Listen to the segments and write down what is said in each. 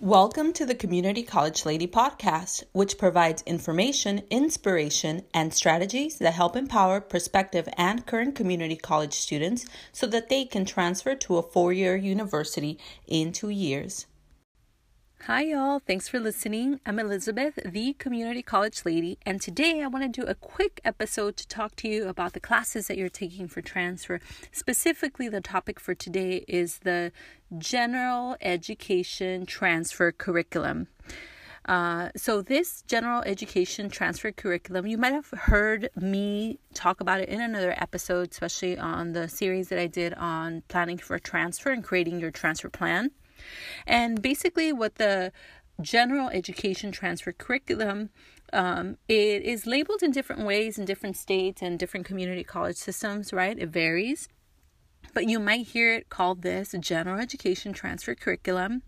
Welcome to the Community College Lady podcast, which provides information, inspiration, and strategies that help empower prospective and current community college students so that they can transfer to a four year university in two years. Hi, y'all. Thanks for listening. I'm Elizabeth, the Community College Lady, and today I want to do a quick episode to talk to you about the classes that you're taking for transfer. Specifically, the topic for today is the General Education Transfer Curriculum. Uh, so, this general education transfer curriculum, you might have heard me talk about it in another episode, especially on the series that I did on planning for transfer and creating your transfer plan. And basically, what the general education transfer curriculum um, it is labeled in different ways in different states and different community college systems, right? It varies. But you might hear it called this general education transfer curriculum.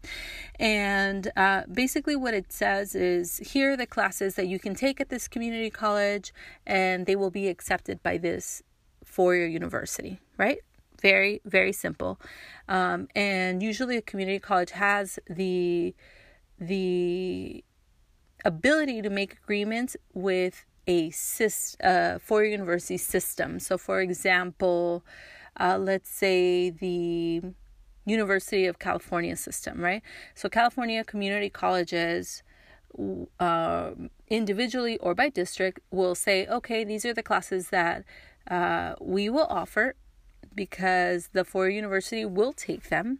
And uh, basically, what it says is here are the classes that you can take at this community college, and they will be accepted by this four year university, right? Very, very simple. Um, and usually a community college has the the ability to make agreements with a syst- uh, four university system. So, for example, uh, let's say the University of California system, right? So, California community colleges, uh, individually or by district, will say, okay, these are the classes that uh, we will offer because the four university will take them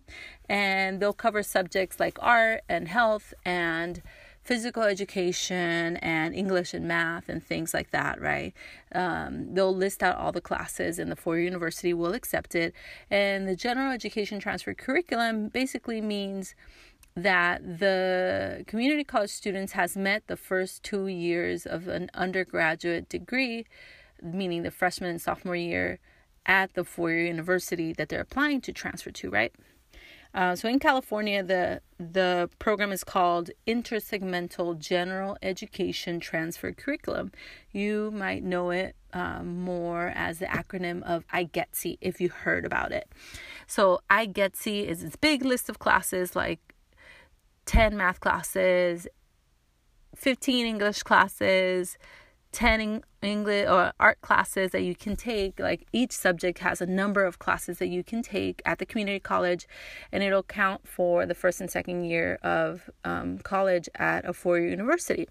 and they'll cover subjects like art and health and physical education and English and math and things like that, right? Um, they'll list out all the classes and the four university will accept it. And the general education transfer curriculum basically means that the community college students has met the first two years of an undergraduate degree, meaning the freshman and sophomore year at the four-year university that they're applying to transfer to, right? Uh, so in California, the the program is called Intersegmental General Education Transfer Curriculum. You might know it um, more as the acronym of IGETC if you heard about it. So IGETC is this big list of classes like 10 math classes, 15 English classes, 10 English or art classes that you can take. Like each subject has a number of classes that you can take at the community college, and it'll count for the first and second year of um, college at a four year university.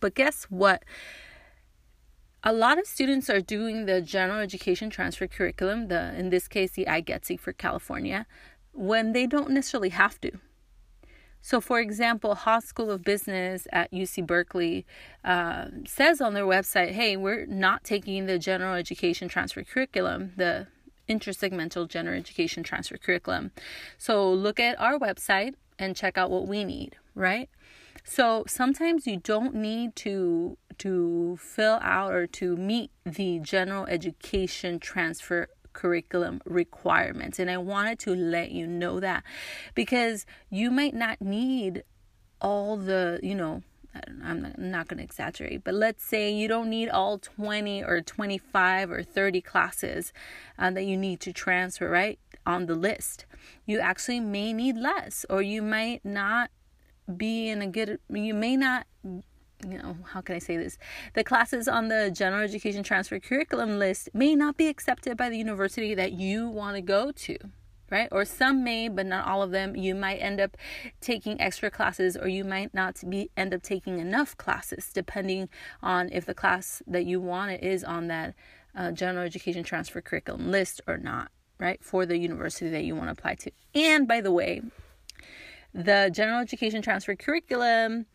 But guess what? A lot of students are doing the general education transfer curriculum, the in this case the IGETC for California, when they don't necessarily have to so, for example, Haas School of Business at UC Berkeley uh, says on their website, hey, we're not taking the general education transfer curriculum, the intersegmental general education transfer curriculum. So, look at our website and check out what we need, right? So, sometimes you don't need to to fill out or to meet the general education transfer curriculum requirements. And I wanted to let you know that because you might not need all the, you know, I'm not, not going to exaggerate, but let's say you don't need all 20 or 25 or 30 classes uh, that you need to transfer, right? On the list. You actually may need less, or you might not be in a good, you may not you know, how can I say this? The classes on the general education transfer curriculum list may not be accepted by the university that you want to go to, right? Or some may, but not all of them. You might end up taking extra classes or you might not be end up taking enough classes depending on if the class that you want is on that uh, general education transfer curriculum list or not, right? For the university that you want to apply to. And by the way, the general education transfer curriculum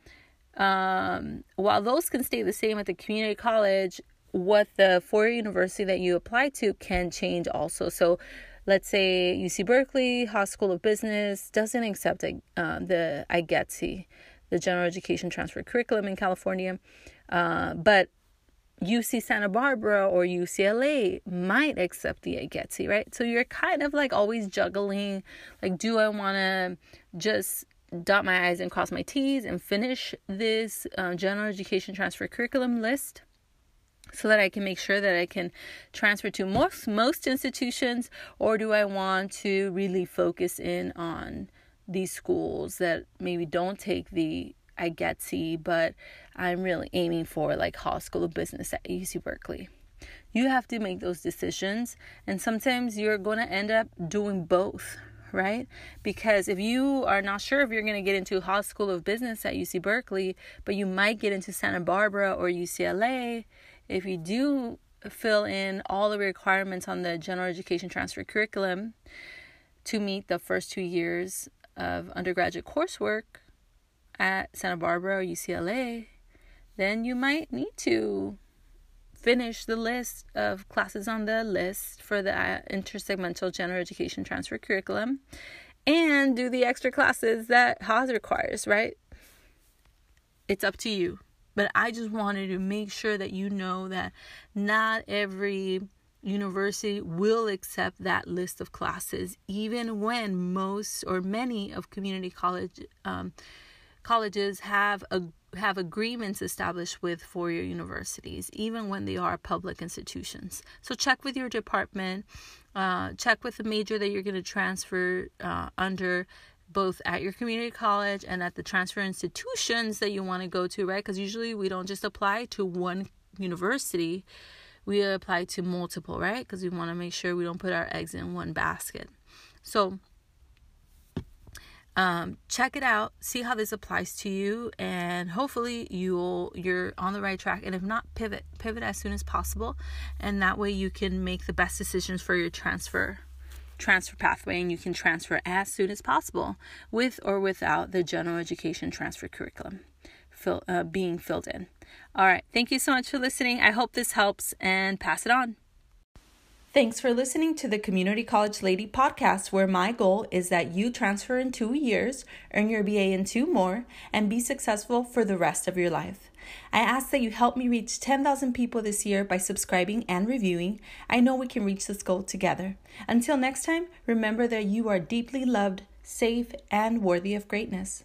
um, while those can stay the same at the community college, what the four-year university that you apply to can change also. So, let's say UC Berkeley, Haas School of Business doesn't accept uh, the IGETC, the General Education Transfer Curriculum in California, uh, but UC Santa Barbara or UCLA might accept the IGETC, right? So you're kind of like always juggling, like, do I want to just dot my I's and cross my T's and finish this uh, general education transfer curriculum list so that I can make sure that I can transfer to most most institutions or do I want to really focus in on these schools that maybe don't take the IGETC, but I'm really aiming for like Haas School of Business at UC Berkeley. You have to make those decisions, and sometimes you're going to end up doing both, right? Because if you are not sure if you're going to get into Haas School of Business at UC Berkeley, but you might get into Santa Barbara or UCLA, if you do fill in all the requirements on the general education transfer curriculum to meet the first two years of undergraduate coursework at Santa Barbara or UCLA, then you might need to finish the list of classes on the list for the uh, intersegmental general education transfer curriculum and do the extra classes that Haas requires, right? It's up to you. But I just wanted to make sure that you know that not every university will accept that list of classes, even when most or many of community college um, colleges have a have agreements established with four-year universities, even when they are public institutions. So check with your department, uh, check with the major that you're going to transfer uh, under, both at your community college and at the transfer institutions that you want to go to, right? Because usually we don't just apply to one university, we apply to multiple, right? Because we want to make sure we don't put our eggs in one basket. So um, check it out see how this applies to you and hopefully you'll you're on the right track. And if not pivot pivot as soon as possible. And that way you can make the best decisions for your transfer transfer pathway and you can transfer as soon as possible with or without the general education transfer curriculum fill, uh, being filled in. All right. Thank you so much for listening. I hope this helps and pass it on Thanks for listening to the Community College Lady podcast, where my goal is that you transfer in two years, earn your BA in two more, and be successful for the rest of your life. I ask that you help me reach 10,000 people this year by subscribing and reviewing. I know we can reach this goal together. Until next time, remember that you are deeply loved, safe, and worthy of greatness.